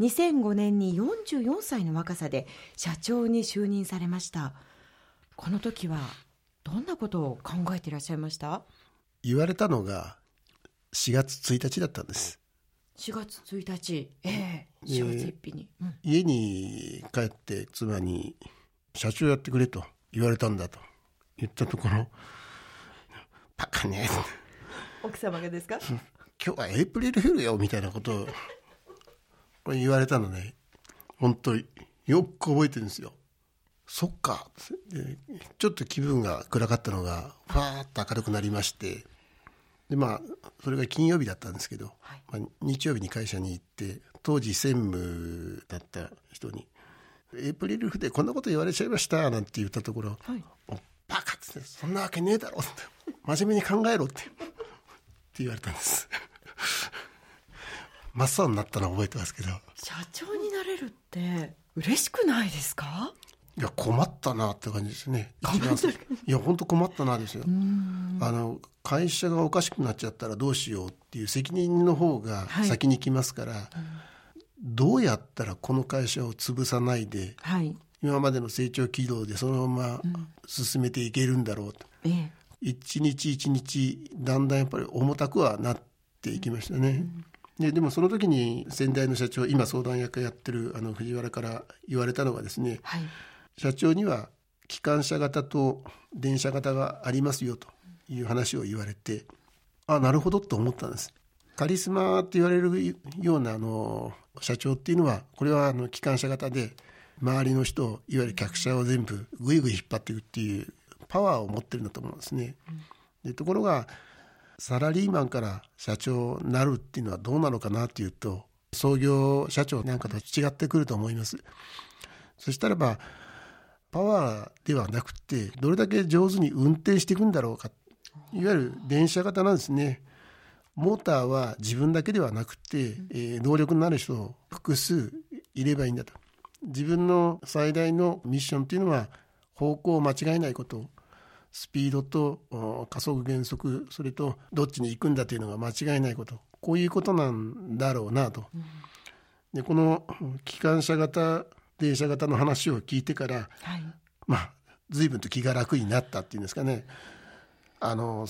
2005年に44歳の若さで社長に就任されました。この時はどんなことを考えていらっしゃいました？言われたのが4月1日だったんです。4月1日。ええ。4月1日に、うん、家に帰って妻に「社長やってくれ」と言われたんだと。言ったところ「バカね」奥様がですか？今日はエイプリルフールよみたいなことをこれ言われたのね本当に。よく覚えてるんですよ。そっか。ちょっと気分が暗かったのがファーッと明るくなりまして。でまあそれが金曜日だったんですけど、はい、まあ、日曜日に会社に行って当時専務だった人に「エイプリルフでこんなこと言われちゃいました」なんて言ったところ「はい、バカ!」っつって「そんなわけねえだろ」って「真面目に考えろ」ってって言われたんです真っ青になったのは覚えてますけど。社長になれるって嬉しくないですか？いや困ったなって感じですね。いや本当困ったなですよ。あの会社がおかしくなっちゃったらどうしようっていう責任の方が先に来ますから、はい、どうやったらこの会社を潰さないで、はい、今までの成長軌道でそのまま進めていけるんだろうと、うん、一日一日だんだんやっぱり重たくはなっていきましたね。うん、ででもその時に先代の社長今相談役やってるあの藤原から言われたのはですね、はい。社長には機関車型と電車型がありますよという話を言われてあなるほどと思ったんです。カリスマって言われるようなあの社長っていうのはこれはあの機関車型で周りの人いわゆる客車を全部ぐいぐい引っ張っていくっていうパワーを持ってるんだと思うんですね。でところがサラリーマンから社長になるっていうのはどうなのかなっていうと創業社長なんかと違ってくると思います。そしたらばパワーではなくてどれだけ上手に運転していくんだろうか。いわゆる電車型なんですね。モーターは自分だけではなくて、え、能力のある人を複数いればいいんだと。自分の最大のミッションっていうのは方向を間違えないこと。スピードと加速減速それとどっちに行くんだというのが間違いないこと。こういうことなんだろうなと。でこの機関車型電車型の話を聞いてから、はい、まあ随分と気が楽になったっていうんですかね。あの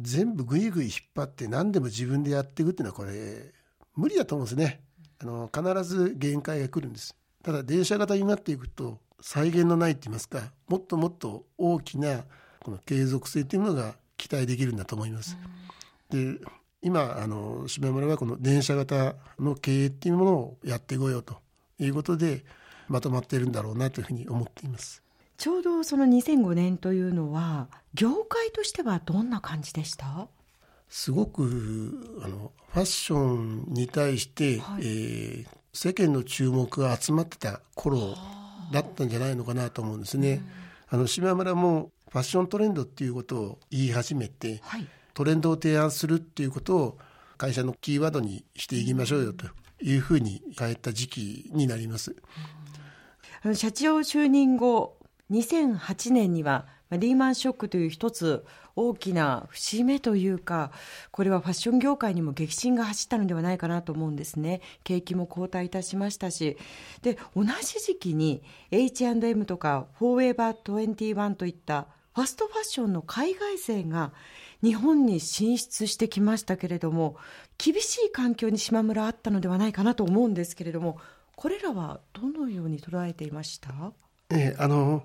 全部ぐいぐい引っ張って何でも自分でやっていくっていうのはこれ無理だと思うんですね。あの必ず限界が来るんです。ただ電車型になっていくと再現のないって言いますかもっともっと大きなこの継続性というものが期待できるんだと思います。で今あの島村はこの電車型の経営っていうものをやってこようということでまとまっているんだろうなというふうに思っています。ちょうどその2005年というのは業界としてはどんな感じでした？すごくあのファッションに対して、はい、えー、世間の注目が集まってた頃だったんじゃないのかなと思うんですね。あの島村もファッショントレンドっていうことを言い始めて、はい、トレンドを提案するっていうことを会社のキーワードにしていきましょうよというふうに変えた時期になります。社長就任後2008年にはリーマンショックという一つ大きな節目というかこれはファッション業界にも激震が走ったのではないかなと思うんですね。景気も後退いたしましたし。で同じ時期に H&M とかフォーエバー21といったファストファッションの海外勢が日本に進出してきましたけれども厳しい環境に島村あったのではないかなと思うんですけれどもこれらはどのように捉えていました？えあの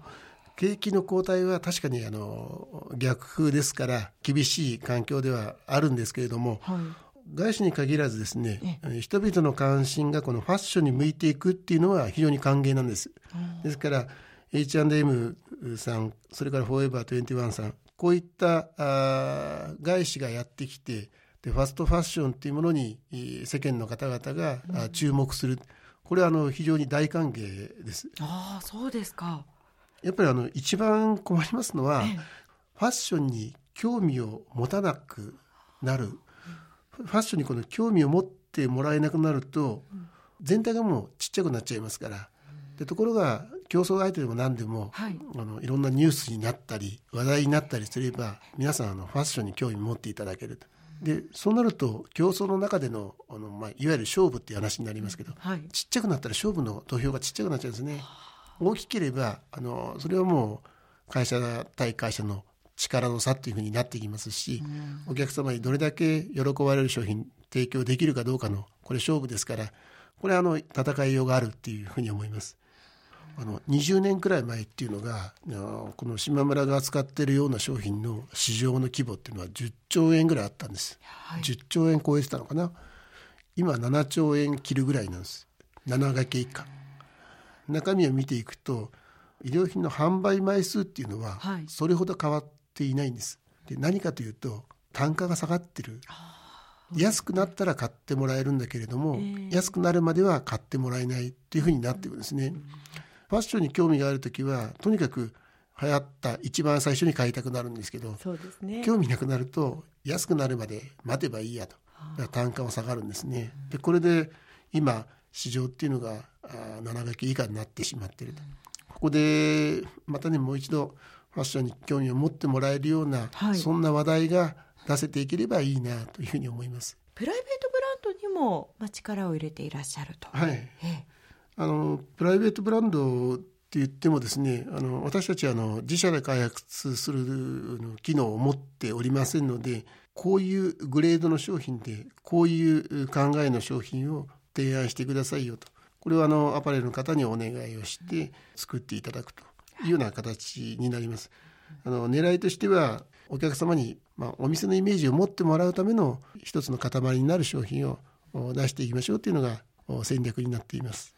景気の後退は確かにあの逆風ですから厳しい環境ではあるんですけれども、はい、外資に限らずですね人々の関心がこのファッションに向いていくっていうのは非常に歓迎なんです。ですから H&M さんそれからフォーエバー21さんこういったあ外資がやってきてでファストファッションっていうものに世間の方々が、うん、注目する。これはあの非常に大歓迎です。ああそうですかやっぱりあの一番困りますのは、ファッションに興味を持たなくなる、ファッションにこの興味を持ってもらえなくなると、全体がもうちっちゃくなっちゃいますから。でところが競争相手でも何でも、はい、あのいろんなニュースになったり話題になったりすれば皆さんあのファッションに興味を持っていただけると。でそうなると競争の中でのあの、まあ、いわゆる勝負っていう話になりますけど、はい、ちっちゃくなったら勝負の土俵がちっちゃくなっちゃうんですね。大きければあのそれはもう会社対会社の力の差っていうふうになってきますし、うん、お客様にどれだけ喜ばれる商品提供できるかどうかのこれ勝負ですからこれはあの戦いようがあるっていうふうに思います。あの20年くらい前っていうのがこの島村が扱っているような商品の市場の規模っていうのは10兆円ぐらいあったんです、はい、10兆円超えてたのかな。今7兆円切るぐらいなんです。7掛け以下中身を見ていくと衣料品の販売枚数っていうのはそれほど変わっていないんです。で何かというと単価が下がってる。安くなったら買ってもらえるんだけれども、えー、安くなるまでは買ってもらえないっていうふうになっていくんですね。うんファッションに興味がある時はとにかく流行った一番最初に買いたくなるんですけどそうです、ね、興味なくなると安くなるまで待てばいいやと。単価は下がるんですね。でこれで今市場っていうのが7掛け以下になってしまっていると。ここでまたねもう一度ファッションに興味を持ってもらえるような、はい、そんな話題が出せていければいいなというふうに思います。プライベートブランドにも、まあ、力を入れていらっしゃると。はい。ええあのプライベートブランドって言ってもですねあの私たちはあの自社で開発する機能を持っておりませんのでこういうグレードの商品でこういう考えの商品を提案してくださいよとこれはあのアパレルの方にお願いをして作っていただくというような形になります。あの狙いとしてはお客様に、まあ、お店のイメージを持ってもらうための一つの塊になる商品を出していきましょうというのが戦略になっています。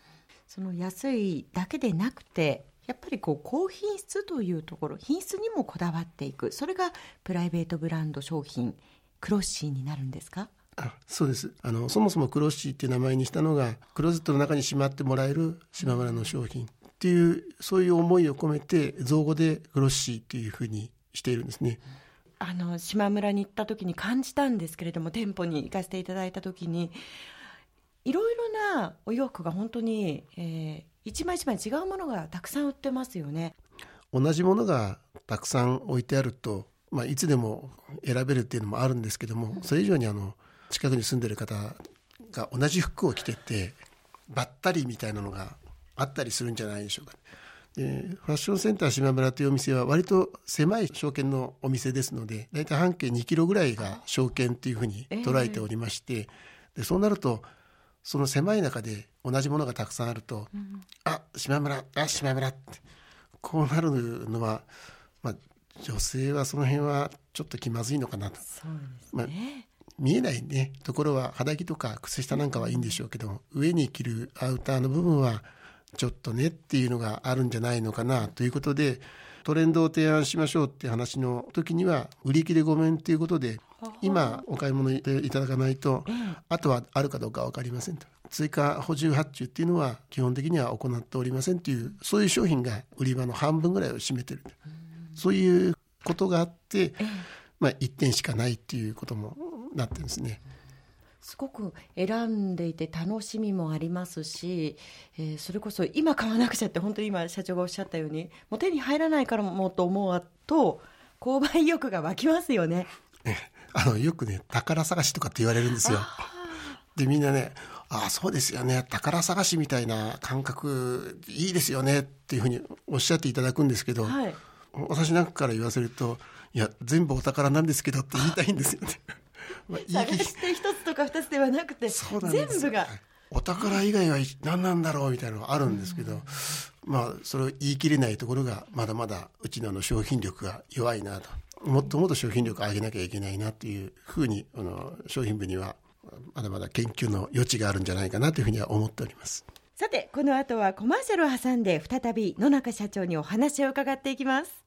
その安いだけでなくてやっぱりこう高品質というところ品質にもこだわっていくそれがプライベートブランド商品クロッシーになるんですか？あそうですあのそもそもクロッシーっていう名前にしたのがクローゼットの中にしまってもらえる島村の商品っていうそういう思いを込めて造語でクロッシーっていうふうにしているんですね。あの島村に行った時に感じたんですけれども店舗に行かせていただいた時にいろいろなお洋服が本当に、えー、一枚一枚違うものがたくさん売ってますよね。同じものがたくさん置いてあると、まあ、いつでも選べるっていうのもあるんですけども、それ以上にあの近くに住んでる方が同じ服を着ててばったりみたいなのがあったりするんじゃないでしょうか。でファッションセンター島村というお店は割と狭い証券のお店ですので大体半径2キロぐらいが証券っていうふうに捉えておりまして、でそうなるとその狭い中で同じものがたくさんあると、うん、あ島村あ島村ってこうなるのは、まあ、女性はその辺はちょっと気まずいのかなと。そうですね、まあ見えないね。ところは肌着とか靴下なんかはいいんでしょうけど上に着るアウターの部分はちょっとねっていうのがあるんじゃないのかなということでトレンドを提案しましょうって話の時には売り切れごめんということで今お買い物いただかないと、あとはあるかどうか分かりませんと。追加補充発注っていうのは基本的には行っておりませんというそういう商品が売り場の半分ぐらいを占めてるそういうことがあって、まあ、1点しかないっていうこともなってるんですね。すごく選んでいて楽しみもありますし、えー、それこそ今買わなくちゃって本当に今社長がおっしゃったようにもう手に入らないからもと思うと購買意欲が湧きますよね。あのよくね宝探しとかって言われるんですよ。でみんなねああそうですよね宝探しみたいな感覚いいですよねっていうふうにおっしゃっていただくんですけど、はい、私なんかから言わせるといや全部お宝なんですけどって言いたいんですよね。まあ、探して一つとか二つではなくて全部が。お宝以外は何なんだろうみたいなのがあるんですけど、まあそれを言い切れないところがまだまだうちのの商品力が弱いなと。もっともっと商品力を上げなきゃいけないなというふうにあの商品部にはまだまだ研究の余地があるんじゃないかなというふうには思っております。さてこの後はコマーシャルを挟んで再び野中社長にお話を伺っていきます